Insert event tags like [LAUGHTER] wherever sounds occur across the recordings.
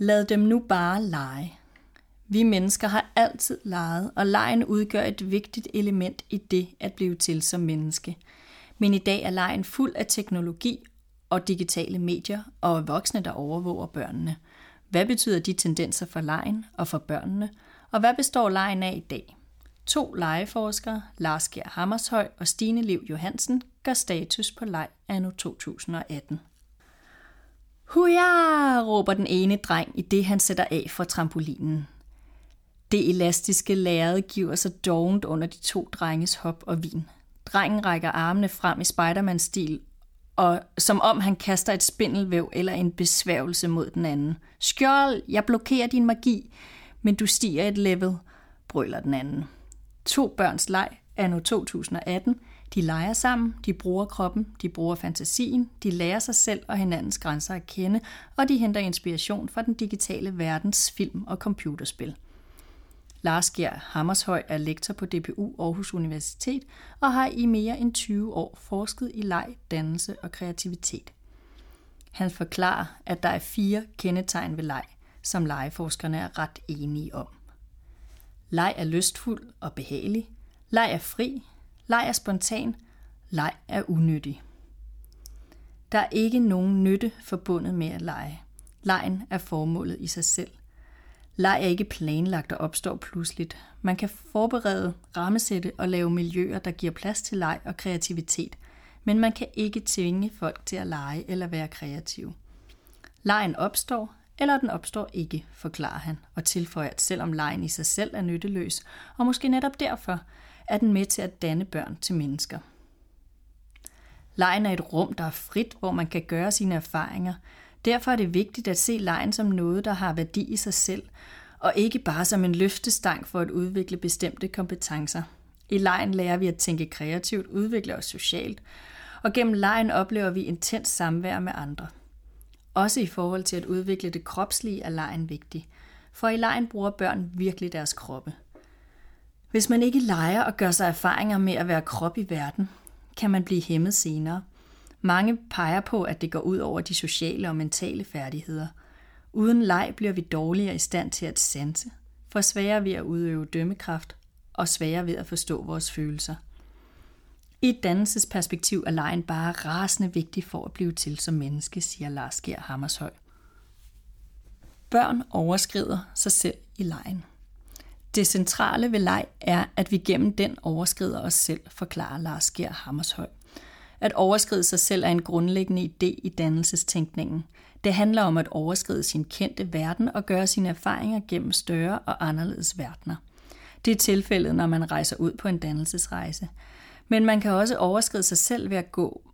Lad dem nu bare lege. Vi mennesker har altid leget, og lejen udgør et vigtigt element i det at blive til som menneske. Men i dag er lejen fuld af teknologi og digitale medier og voksne, der overvåger børnene. Hvad betyder de tendenser for lejen og for børnene? Og hvad består lejen af i dag? To legeforskere, Lars Gjer Hammershøj og Stine Liv Johansen, gør status på leg anno 2018. Huja, råber den ene dreng, i det han sætter af for trampolinen. Det elastiske lærred giver sig dovent under de to drenges hop og vin. Drengen rækker armene frem i Spiderman-stil, og som om han kaster et spindelvæv eller en besværgelse mod den anden. Skjold, jeg blokerer din magi, men du stiger et level, brøler den anden. To børns leg anno 2018. De leger sammen, de bruger kroppen, de bruger fantasien, de lærer sig selv og hinandens grænser at kende, og de henter inspiration fra den digitale verdens film- og computerspil. Lars Gjer Hammershøj er lektor på DPU Aarhus Universitet og har i mere end 20 år forsket i leg, dannelse og kreativitet. Han forklarer, at der er fire kendetegn ved leg, som legeforskerne er ret enige om. Leg er lystfuld og behagelig. Leg er fri. Leg er spontan. Leg er unyttig. Der er ikke nogen nytte forbundet med at lege. Lejen er formålet i sig selv. Leg er ikke planlagt og opstår pludseligt. Man kan forberede, rammesætte og lave miljøer, der giver plads til leg og kreativitet, men man kan ikke tvinge folk til at lege eller være kreative. Lejen opstår, eller den opstår ikke, forklarer han, og tilføjer, at selvom lejen i sig selv er nytteløs, og måske netop derfor, er den med til at danne børn til mennesker. Lejen er et rum, der er frit, hvor man kan gøre sine erfaringer, Derfor er det vigtigt at se lejen som noget, der har værdi i sig selv, og ikke bare som en løftestang for at udvikle bestemte kompetencer. I lejen lærer vi at tænke kreativt, udvikle os socialt, og gennem lejen oplever vi intens samvær med andre. Også i forhold til at udvikle det kropslige er lejen vigtig, for i lejen bruger børn virkelig deres kroppe. Hvis man ikke leger og gør sig erfaringer med at være krop i verden, kan man blive hæmmet senere – mange peger på, at det går ud over de sociale og mentale færdigheder. Uden leg bliver vi dårligere i stand til at sanse, for sværere ved at udøve dømmekraft og sværere ved at forstå vores følelser. I et dannelsesperspektiv er lejen bare rasende vigtig for at blive til som menneske, siger Lars Gjer Hammershøj. Børn overskrider sig selv i lejen. Det centrale ved leg er, at vi gennem den overskrider os selv, forklarer Lars Gjer Hammershøj. At overskride sig selv er en grundlæggende idé i dannelsestænkningen. Det handler om at overskride sin kendte verden og gøre sine erfaringer gennem større og anderledes verdener. Det er tilfældet, når man rejser ud på en dannelsesrejse. Men man kan også overskride sig selv ved at gå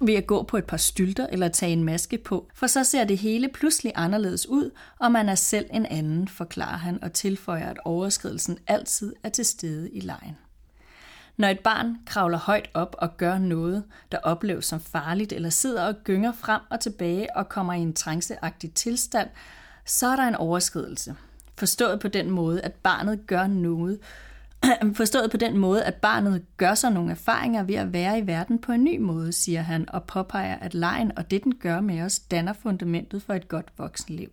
ved at gå på et par stylter eller tage en maske på, for så ser det hele pludselig anderledes ud, og man er selv en anden, forklarer han og tilføjer, at overskridelsen altid er til stede i lejen. Når et barn kravler højt op og gør noget, der opleves som farligt, eller sidder og gynger frem og tilbage og kommer i en tranceagtig tilstand, så er der en overskridelse. Forstået på den måde, at barnet gør noget, [CLEARS THROAT] Forstået på den måde, at barnet gør sig nogle erfaringer ved at være i verden på en ny måde, siger han, og påpeger, at lejen og det, den gør med os, danner fundamentet for et godt voksenliv.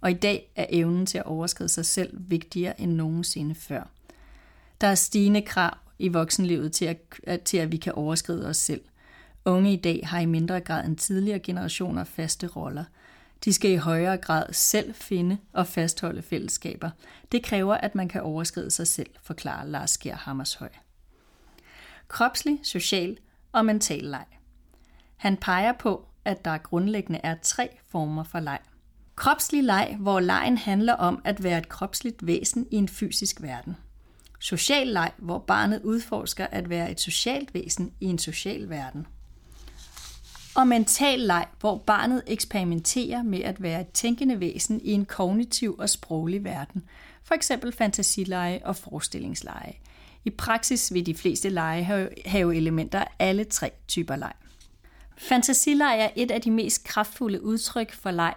Og i dag er evnen til at overskride sig selv vigtigere end nogensinde før. Der er stigende krav i voksenlivet til at, til at vi kan overskride os selv. Unge i dag har i mindre grad end tidligere generationer faste roller. De skal i højere grad selv finde og fastholde fællesskaber. Det kræver, at man kan overskride sig selv, forklarer Lars Gjer Hammershøj. Kropslig, social og mental leg. Han peger på, at der grundlæggende er tre former for leg. Kropslig leg, hvor lejen handler om at være et kropsligt væsen i en fysisk verden – Social leg, hvor barnet udforsker at være et socialt væsen i en social verden. Og mental leg, hvor barnet eksperimenterer med at være et tænkende væsen i en kognitiv og sproglig verden, for eksempel fantasileje og forestillingsleje. I praksis vil de fleste lege have elementer af alle tre typer leg. Fantasileje er et af de mest kraftfulde udtryk for leg,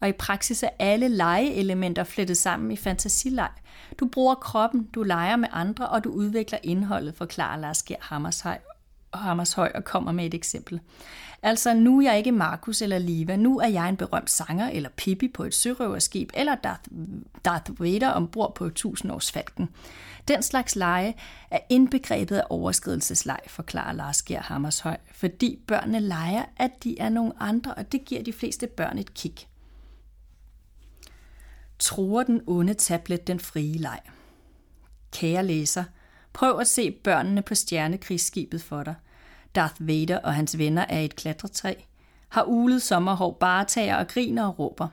og i praksis er alle legeelementer flettet sammen i fantasileg. Du bruger kroppen, du leger med andre, og du udvikler indholdet, forklarer Lars Gjer Hammershøj Hammershøj og kommer med et eksempel. Altså, nu er jeg ikke Markus eller Liva, nu er jeg en berømt sanger, eller Pippi på et sørøverskib, eller Darth, Darth Vader ombord på tusindårsfalken. Den slags lege er indbegrebet af overskridelsesleg, forklarer Lars Gehr Hammershøj, fordi børnene leger, at de er nogle andre, og det giver de fleste børn et kick. Tror den onde tablet den frie leg? Kære læser, prøv at se børnene på stjernekrigsskibet for dig – Darth Vader og hans venner er et klatretræ, har ulet sommerhår bare tager og griner og råber.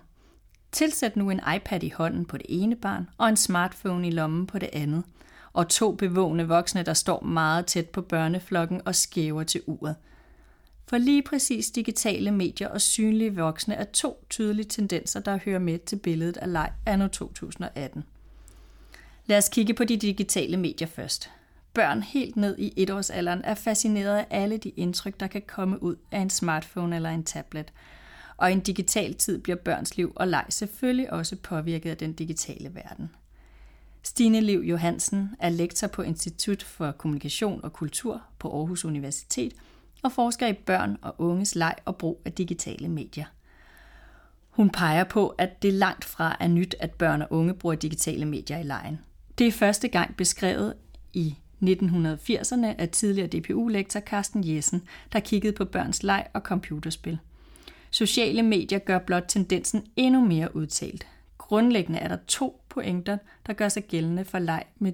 Tilsæt nu en iPad i hånden på det ene barn og en smartphone i lommen på det andet, og to bevågne voksne, der står meget tæt på børneflokken og skæver til uret. For lige præcis digitale medier og synlige voksne er to tydelige tendenser, der hører med til billedet af leg anno 2018. Lad os kigge på de digitale medier først børn helt ned i etårsalderen er fascineret af alle de indtryk, der kan komme ud af en smartphone eller en tablet. Og i en digital tid bliver børns liv og leg selvfølgelig også påvirket af den digitale verden. Stine Liv Johansen er lektor på Institut for Kommunikation og Kultur på Aarhus Universitet og forsker i børn og unges leg og brug af digitale medier. Hun peger på, at det langt fra er nyt, at børn og unge bruger digitale medier i lejen. Det er første gang beskrevet i 1980'erne af tidligere DPU-lektor Carsten Jessen, der kiggede på børns leg og computerspil. Sociale medier gør blot tendensen endnu mere udtalt. Grundlæggende er der to pointer, der gør sig gældende for leg med,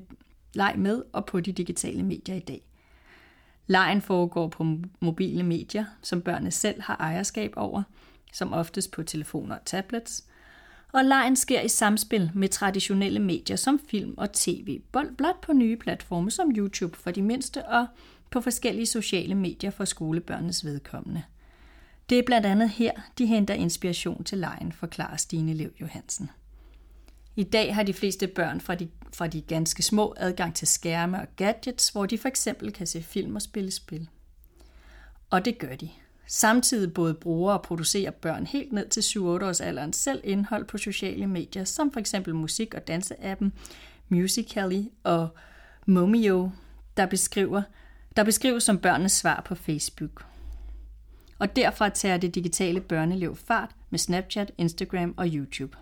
leg med og på de digitale medier i dag. Lejen foregår på mobile medier, som børnene selv har ejerskab over, som oftest på telefoner og tablets – og lejen sker i samspil med traditionelle medier som film og tv, blot på nye platforme som YouTube for de mindste og på forskellige sociale medier for skolebørnenes vedkommende. Det er blandt andet her, de henter inspiration til lejen, forklarer Stine Lev Johansen. I dag har de fleste børn fra de, fra de ganske små adgang til skærme og gadgets, hvor de for eksempel kan se film og spille spil. Og det gør de. Samtidig både bruger og producerer børn helt ned til 7-8 års alderen selv indhold på sociale medier, som for eksempel musik- og danseappen Musical.ly og Momio, der beskriver, der beskrives som børnenes svar på Facebook. Og derfra tager det digitale børneliv fart med Snapchat, Instagram og YouTube.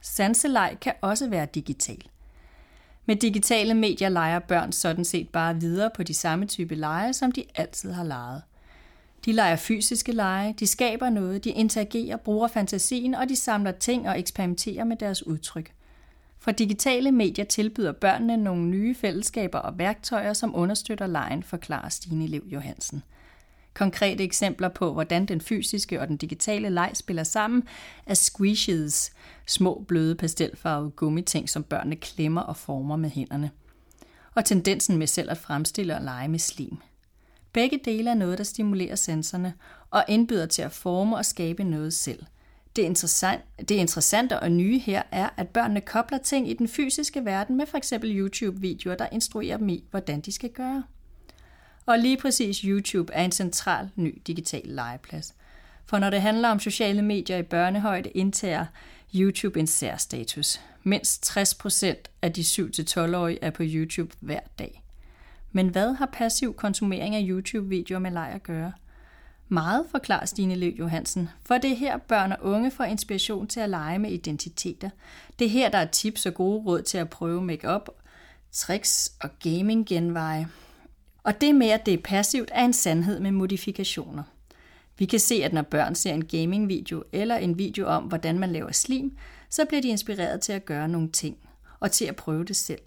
Sanseleg kan også være digital. Med digitale medier leger børn sådan set bare videre på de samme type lege, som de altid har leget – de leger fysiske lege, de skaber noget, de interagerer, bruger fantasien, og de samler ting og eksperimenterer med deres udtryk. For digitale medier tilbyder børnene nogle nye fællesskaber og værktøjer, som understøtter lejen, forklarer Stine Lev Johansen. Konkrete eksempler på, hvordan den fysiske og den digitale leg spiller sammen, er squishes, små bløde pastelfarvede gummiting, som børnene klemmer og former med hænderne. Og tendensen med selv at fremstille og lege med slim – Begge dele er noget, der stimulerer sanserne og indbyder til at forme og skabe noget selv. Det, interessant, det interessante og nye her er, at børnene kobler ting i den fysiske verden med f.eks. YouTube-videoer, der instruerer dem i, hvordan de skal gøre. Og lige præcis YouTube er en central ny digital legeplads. For når det handler om sociale medier i børnehøjde, indtager YouTube en særstatus. Mindst 60% af de 7-12-årige er på YouTube hver dag. Men hvad har passiv konsumering af YouTube-videoer med leg at gøre? Meget forklarer Stine Løv Johansen, for det er her børn og unge får inspiration til at lege med identiteter. Det er her, der er tips og gode råd til at prøve makeup, tricks og gaming-genveje. Og det med, at det er passivt, er en sandhed med modifikationer. Vi kan se, at når børn ser en gaming-video eller en video om, hvordan man laver slim, så bliver de inspireret til at gøre nogle ting og til at prøve det selv.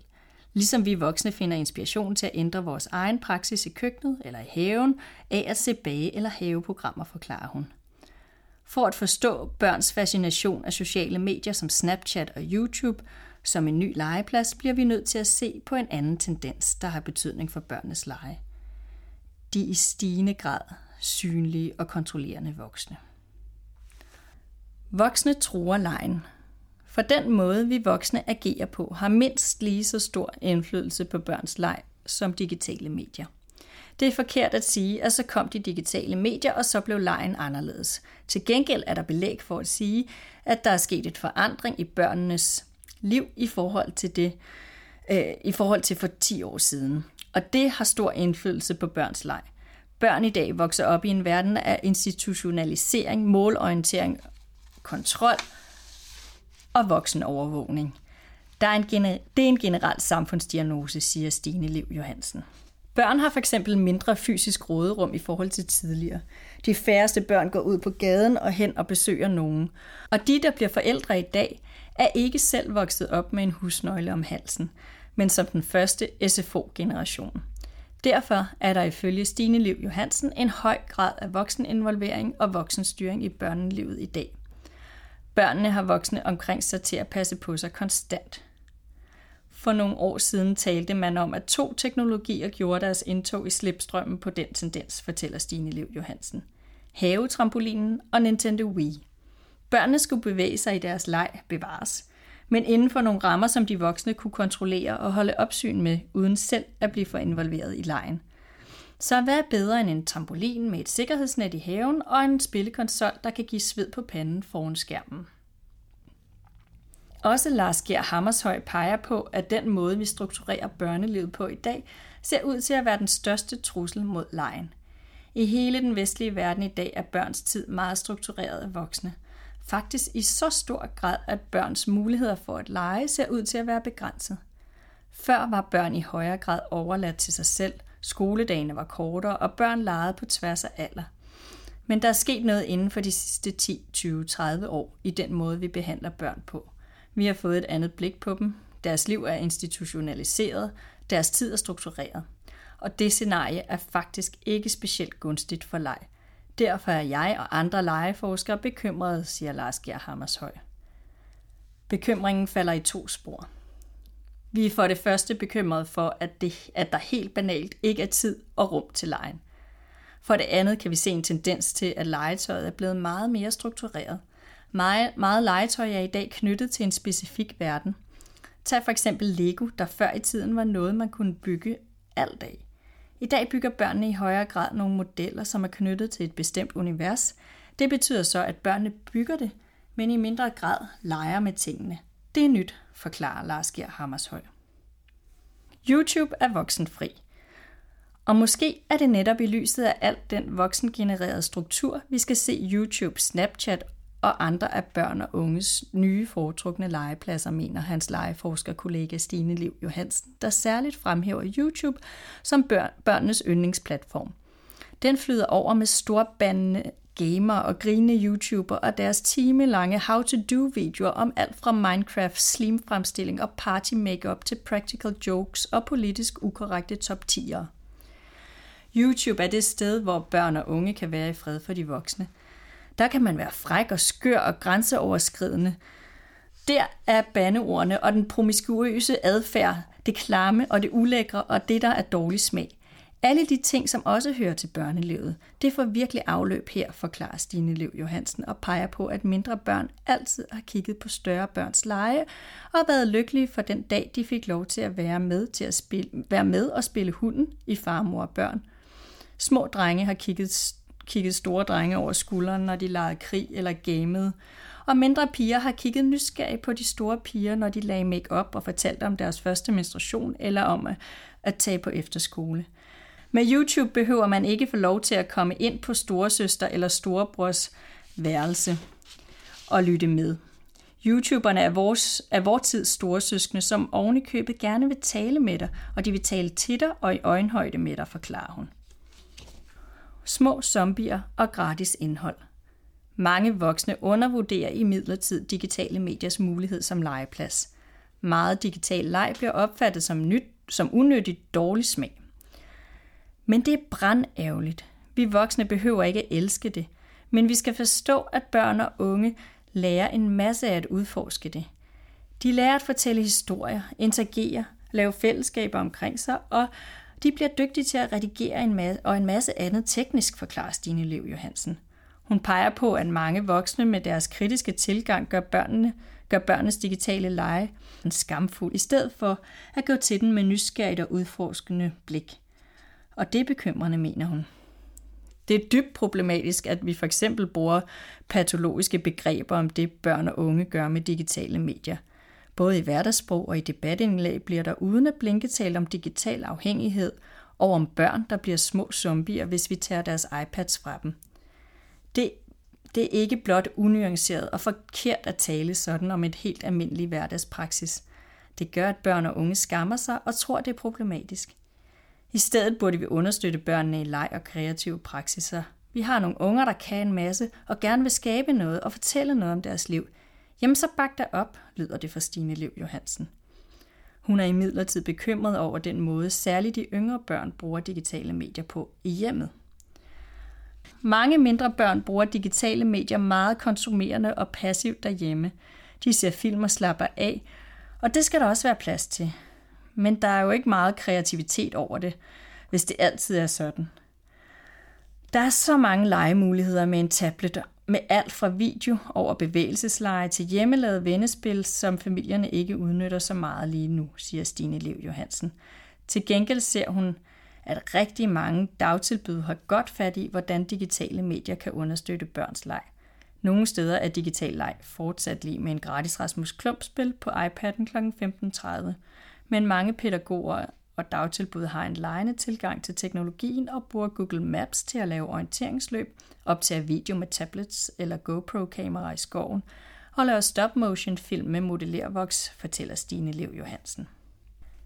Ligesom vi voksne finder inspiration til at ændre vores egen praksis i køkkenet eller i haven af at se bage- eller haveprogrammer, forklarer hun. For at forstå børns fascination af sociale medier som Snapchat og YouTube som en ny legeplads, bliver vi nødt til at se på en anden tendens, der har betydning for børnenes lege. De i stigende grad synlige og kontrollerende voksne. Voksne tror lejen, for den måde, vi voksne agerer på, har mindst lige så stor indflydelse på børns leg som digitale medier. Det er forkert at sige, at så kom de digitale medier, og så blev lejen anderledes. Til gengæld er der belæg for at sige, at der er sket et forandring i børnenes liv i forhold til det, øh, i forhold til for 10 år siden. Og det har stor indflydelse på børns leg. Børn i dag vokser op i en verden af institutionalisering, målorientering, kontrol og voksenovervågning. Der er en gener- det er en generel samfundsdiagnose, siger Stine Liv Johansen. Børn har for eksempel mindre fysisk råderum i forhold til tidligere. De færreste børn går ud på gaden og hen og besøger nogen. Og de, der bliver forældre i dag, er ikke selv vokset op med en husnøgle om halsen, men som den første SFO-generation. Derfor er der ifølge Stine Liv Johansen en høj grad af vokseninvolvering og voksenstyring i børnelivet i dag. Børnene har voksne omkring sig til at passe på sig konstant. For nogle år siden talte man om, at to teknologier gjorde deres indtog i slipstrømmen på den tendens, fortæller Stine Liv Johansen. Havetrampolinen og Nintendo Wii. Børnene skulle bevæge sig i deres leg bevares, men inden for nogle rammer, som de voksne kunne kontrollere og holde opsyn med, uden selv at blive for involveret i lejen. Så hvad er bedre end en trampolin med et sikkerhedsnet i haven og en spillekonsol, der kan give sved på panden foran skærmen? Også Lars Gjer Hammershøj peger på, at den måde, vi strukturerer børnelivet på i dag, ser ud til at være den største trussel mod lejen. I hele den vestlige verden i dag er børns tid meget struktureret af voksne. Faktisk i så stor grad, at børns muligheder for at lege ser ud til at være begrænset. Før var børn i højere grad overladt til sig selv, skoledagene var kortere, og børn legede på tværs af alder. Men der er sket noget inden for de sidste 10, 20, 30 år i den måde, vi behandler børn på. Vi har fået et andet blik på dem. Deres liv er institutionaliseret. Deres tid er struktureret. Og det scenarie er faktisk ikke specielt gunstigt for leg. Derfor er jeg og andre legeforskere bekymrede, siger Lars Gerhammershøj. Bekymringen falder i to spor. Vi er for det første bekymrede for, at, det, at der helt banalt ikke er tid og rum til lejen. For det andet kan vi se en tendens til, at legetøjet er blevet meget mere struktureret – meget, meget legetøj er i dag knyttet til en specifik verden. Tag for eksempel Lego, der før i tiden var noget, man kunne bygge alt af. I dag bygger børnene i højere grad nogle modeller, som er knyttet til et bestemt univers. Det betyder så, at børnene bygger det, men i mindre grad leger med tingene. Det er nyt, forklarer Lars Gier Hammershøj. YouTube er voksenfri. Og måske er det netop i lyset af alt den voksengenererede struktur, vi skal se YouTube, Snapchat og andre af børn og unges nye foretrukne legepladser, mener hans legeforskerkollega Stine Liv Johansen, der særligt fremhæver YouTube som børnenes yndlingsplatform. Den flyder over med storbandende gamer og grinende YouTuber og deres timelange how-to-do-videoer om alt fra Minecraft, slimfremstilling og party makeup til practical jokes og politisk ukorrekte top 10'ere. YouTube er det sted, hvor børn og unge kan være i fred for de voksne – der kan man være fræk og skør og grænseoverskridende. Der er bandeordene og den promiskuøse adfærd, det klamme og det ulækre og det, der er dårlig smag. Alle de ting, som også hører til børnelivet, det får virkelig afløb her, forklarer Stine Lev Johansen og peger på, at mindre børn altid har kigget på større børns lege og været lykkelige for den dag, de fik lov til at være med, til at spille, være med og spille hunden i farmor og børn. Små drenge har kigget kigget store drenge over skulderen, når de legede krig eller gamede. Og mindre piger har kigget nysgerrigt på de store piger, når de lagde make op og fortalte om deres første menstruation eller om at, at tage på efterskole. Med YouTube behøver man ikke få lov til at komme ind på storesøster eller storebrors værelse og lytte med. YouTuberne er vores, er vores tids storesøskende, som ovenikøbet gerne vil tale med dig, og de vil tale til dig og i øjenhøjde med dig, forklarer hun små zombier og gratis indhold. Mange voksne undervurderer i midlertid digitale mediers mulighed som legeplads. Meget digital leg bliver opfattet som, nyt, som unødigt dårlig smag. Men det er brandærgerligt. Vi voksne behøver ikke at elske det, men vi skal forstå, at børn og unge lærer en masse af at udforske det. De lærer at fortælle historier, interagere, lave fællesskaber omkring sig og de bliver dygtige til at redigere en masse, og en masse andet teknisk, forklarer Stine Lev Johansen. Hun peger på, at mange voksne med deres kritiske tilgang gør, børnene, gør børnenes digitale lege en skamfuld, i stedet for at gå til den med nysgerrigt og udforskende blik. Og det er bekymrende, mener hun. Det er dybt problematisk, at vi for eksempel bruger patologiske begreber om det, børn og unge gør med digitale medier. Både i hverdagssprog og i debatindlæg bliver der uden at blinke talt om digital afhængighed og om børn, der bliver små zombier, hvis vi tager deres iPads fra dem. Det, det er ikke blot unuanceret og forkert at tale sådan om et helt almindeligt hverdagspraksis. Det gør, at børn og unge skammer sig og tror, det er problematisk. I stedet burde vi understøtte børnene i leg og kreative praksiser. Vi har nogle unger, der kan en masse og gerne vil skabe noget og fortælle noget om deres liv. Jamen så bak dig op, lyder det fra Stine Liv Johansen. Hun er imidlertid bekymret over den måde, særligt de yngre børn bruger digitale medier på i hjemmet. Mange mindre børn bruger digitale medier meget konsumerende og passivt derhjemme. De ser film og slapper af, og det skal der også være plads til. Men der er jo ikke meget kreativitet over det, hvis det altid er sådan. Der er så mange legemuligheder med en tablet, med alt fra video over bevægelsesleje til hjemmelavet vennespil, som familierne ikke udnytter så meget lige nu, siger Stine Lev Johansen. Til gengæld ser hun, at rigtig mange dagtilbud har godt fat i, hvordan digitale medier kan understøtte børns leg. Nogle steder er digital leg fortsat lige med en gratis Rasmus Klump-spil på iPad'en kl. 15.30, men mange pædagoger og dagtilbud har en lejende tilgang til teknologien og bruger Google Maps til at lave orienteringsløb, optage video med tablets eller GoPro-kamera i skoven og lave stop-motion film med modellervoks, fortæller Stine Lev Johansen.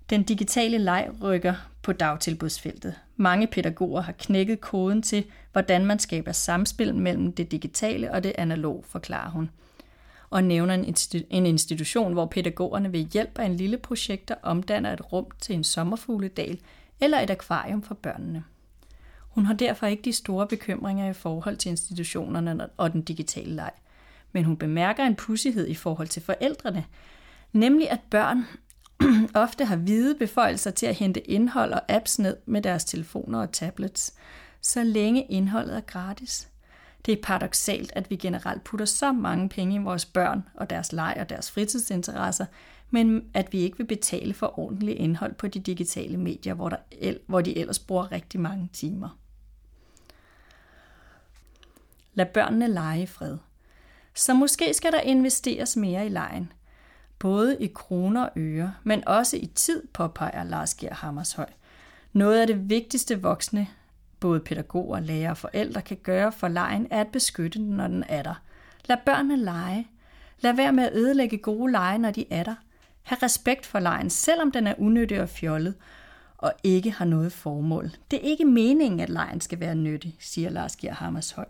Den digitale leg rykker på dagtilbudsfeltet. Mange pædagoger har knækket koden til, hvordan man skaber samspil mellem det digitale og det analog, forklarer hun. Og nævner en institution, hvor pædagogerne ved hjælp af en lille projekter omdanner et rum til en sommerfugledal eller et akvarium for børnene. Hun har derfor ikke de store bekymringer i forhold til institutionerne og den digitale leg. Men hun bemærker en pussighed i forhold til forældrene, nemlig at børn [CLEARS THROAT] ofte har hvide beføjelser til at hente indhold og apps ned med deres telefoner og tablets, så længe indholdet er gratis. Det er paradoxalt, at vi generelt putter så mange penge i vores børn og deres leg og deres fritidsinteresser, men at vi ikke vil betale for ordentligt indhold på de digitale medier, hvor, der, hvor de ellers bruger rigtig mange timer. Lad børnene lege i fred. Så måske skal der investeres mere i lejen – både i kroner og øre, men også i tid, påpeger Lars Gerhammershøj. Noget af det vigtigste voksne, både pædagoger, lærere og forældre kan gøre for lejen, er at beskytte den, når den er der. Lad børnene lege. Lad være med at ødelægge gode lege, når de er der. Ha' respekt for lejen, selvom den er unyttig og fjollet, og ikke har noget formål. Det er ikke meningen, at lejen skal være nyttig, siger Lars Gier Hammershøj.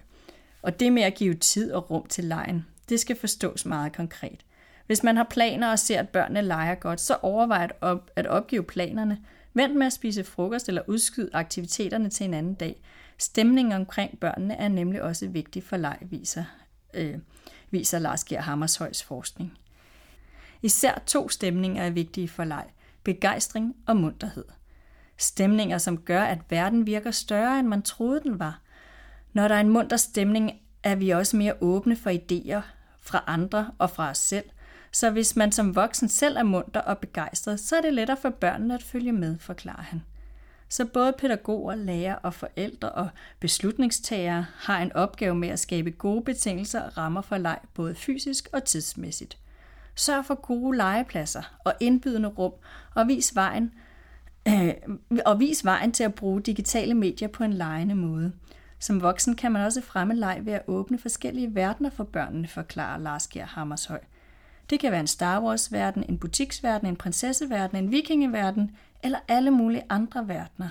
Og det med at give tid og rum til lejen, det skal forstås meget konkret. Hvis man har planer og ser, at børnene leger godt, så overvej at, op, at opgive planerne. Vent med at spise frokost eller udskyd aktiviteterne til en anden dag. Stemningen omkring børnene er nemlig også vigtig for leg, viser, øh, viser Lars Gehr Hammershøjs forskning. Især to stemninger er vigtige for leg. Begejstring og munterhed. Stemninger, som gør, at verden virker større, end man troede den var. Når der er en munter stemning, er vi også mere åbne for idéer fra andre og fra os selv – så hvis man som voksen selv er munter og begejstret, så er det lettere for børnene at følge med, forklarer han. Så både pædagoger, lærere og forældre og beslutningstagere har en opgave med at skabe gode betingelser og rammer for leg, både fysisk og tidsmæssigt. Sørg for gode legepladser og indbydende rum, og vis vejen, øh, [CLEARS THROAT] og vis vejen til at bruge digitale medier på en legende måde. Som voksen kan man også fremme leg ved at åbne forskellige verdener for børnene, forklarer Lars Gehr Hammershøj. Det kan være en Star Wars-verden, en butiksverden, en prinsesseverden, en vikingeverden eller alle mulige andre verdener.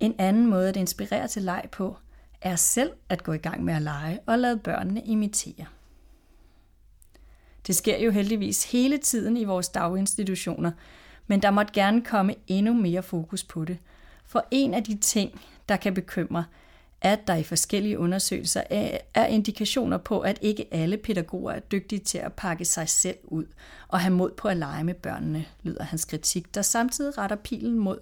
En anden måde at inspirere til leg på, er selv at gå i gang med at lege og lade børnene imitere. Det sker jo heldigvis hele tiden i vores daginstitutioner, men der måtte gerne komme endnu mere fokus på det. For en af de ting, der kan bekymre, at der i forskellige undersøgelser er indikationer på, at ikke alle pædagoger er dygtige til at pakke sig selv ud og have mod på at lege med børnene, lyder hans kritik, der samtidig retter pilen mod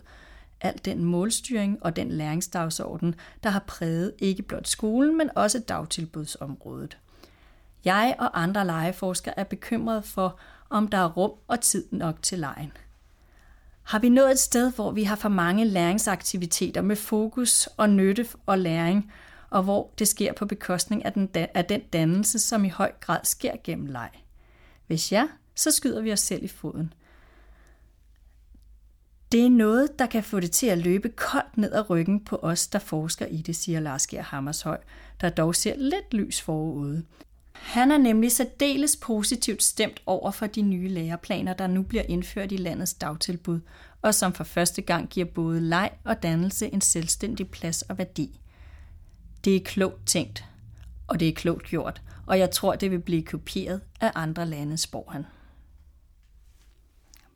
al den målstyring og den læringsdagsorden, der har præget ikke blot skolen, men også dagtilbudsområdet. Jeg og andre legeforskere er bekymrede for, om der er rum og tid nok til lejen. Har vi nået et sted, hvor vi har for mange læringsaktiviteter med fokus og nytte og læring, og hvor det sker på bekostning af den, af den dannelse, som i høj grad sker gennem leg? Hvis ja, så skyder vi os selv i foden. Det er noget, der kan få det til at løbe koldt ned ad ryggen på os, der forsker i det, siger Lars Gehr Hammershøj, der dog ser lidt lys forude. Han er nemlig særdeles positivt stemt over for de nye læreplaner, der nu bliver indført i landets dagtilbud, og som for første gang giver både leg og dannelse en selvstændig plads og værdi. Det er klogt tænkt, og det er klogt gjort, og jeg tror, det vil blive kopieret af andre lande, spår han.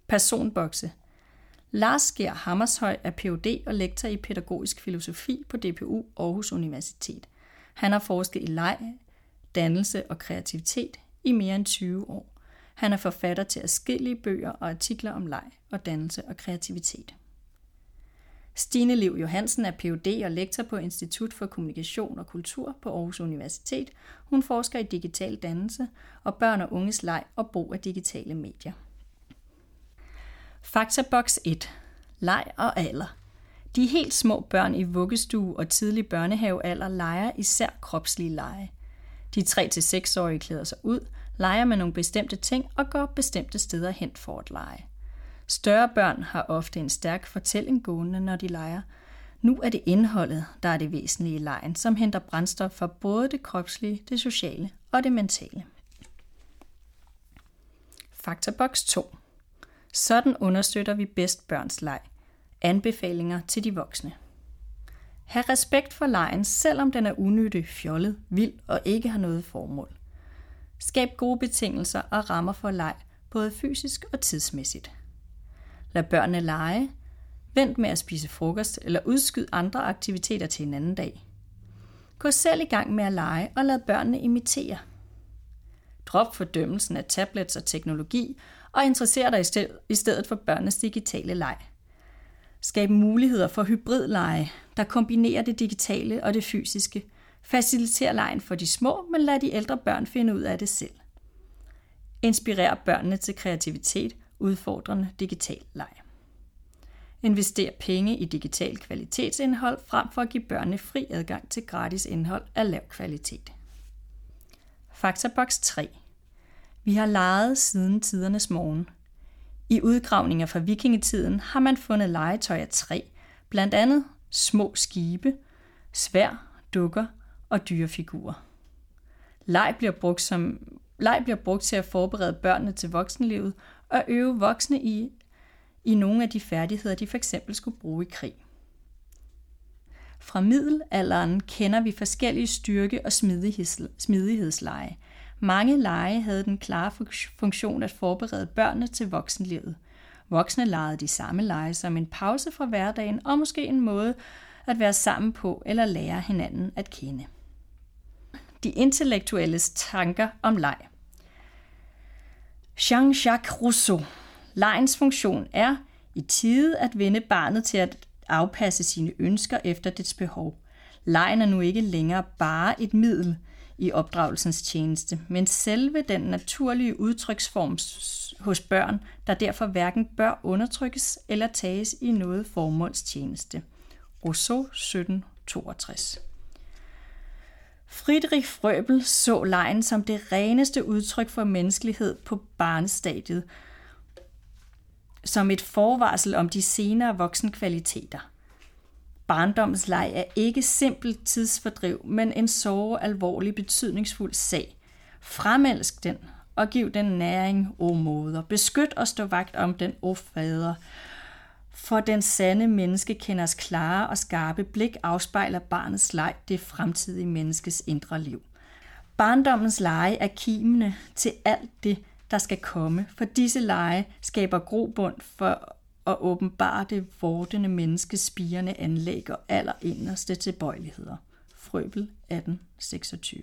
Personbokse – Lars Gehr Hammershøj er Ph.D. og lektor i pædagogisk filosofi på DPU Aarhus Universitet. Han har forsket i leg, dannelse og kreativitet i mere end 20 år. Han er forfatter til adskillige bøger og artikler om leg og dannelse og kreativitet. Stine Liv Johansen er Ph.D. og lektor på Institut for Kommunikation og Kultur på Aarhus Universitet. Hun forsker i digital dannelse og børn og unges leg og brug af digitale medier. Faktaboks 1. Leg og alder. De helt små børn i vuggestue og tidlig børnehavealder leger især kropslige lege. De 3-6-årige klæder sig ud, leger med nogle bestemte ting og går bestemte steder hen for at lege. Større børn har ofte en stærk fortælling gående, når de leger. Nu er det indholdet, der er det væsentlige i lejen, som henter brændstof for både det kropslige, det sociale og det mentale. Faktaboks 2. Sådan understøtter vi bedst børns leg. Anbefalinger til de voksne. Ha' respekt for lejen, selvom den er unyttig, fjollet, vild og ikke har noget formål. Skab gode betingelser og rammer for leg, både fysisk og tidsmæssigt. Lad børnene lege. Vent med at spise frokost eller udskyd andre aktiviteter til en anden dag. Gå selv i gang med at lege og lad børnene imitere. Drop fordømmelsen af tablets og teknologi og interesser dig i stedet for børnenes digitale leg skabe muligheder for hybridleje, der kombinerer det digitale og det fysiske. Faciliterer lejen for de små, men lad de ældre børn finde ud af det selv. Inspirer børnene til kreativitet, udfordrende digital leg. Invester penge i digital kvalitetsindhold frem for at give børnene fri adgang til gratis indhold af lav kvalitet. Faktaboks 3. Vi har leget siden tidernes morgen. I udgravninger fra vikingetiden har man fundet legetøj af træ, blandt andet små skibe, svær, dukker og dyrefigurer. Leg bliver brugt som leg bliver brugt til at forberede børnene til voksenlivet og øve voksne i, i nogle af de færdigheder, de f.eks. skulle bruge i krig. Fra middelalderen kender vi forskellige styrke- og smidighedsleje, mange lege havde den klare funktion at forberede børnene til voksenlivet. Voksne legede de samme lege som en pause fra hverdagen og måske en måde at være sammen på eller lære hinanden at kende. De intellektuelles tanker om leg. Jean-Jacques Rousseau. Legens funktion er i tide at vende barnet til at afpasse sine ønsker efter dets behov. Lejen er nu ikke længere bare et middel – i opdragelsens tjeneste, men selve den naturlige udtryksform hos børn, der derfor hverken bør undertrykkes eller tages i noget formålstjeneste. Rousseau 1762 Friedrich Frøbel så lejen som det reneste udtryk for menneskelighed på barnestadiet, som et forvarsel om de senere voksenkvaliteter. Barndommens leg er ikke simpelt tidsfordriv, men en så alvorlig betydningsfuld sag. Fremelsk den, og giv den næring, o moder. Beskyt og stå vagt om den, o fader. For den sande menneske kenders klare og skarpe blik afspejler barnets leg det fremtidige menneskes indre liv. Barndommens lege er kimene til alt det, der skal komme, for disse lege skaber grobund for og åbenbare det vortende menneskes spirende anlæg og allerinderste tilbøjeligheder. Frøbel 1826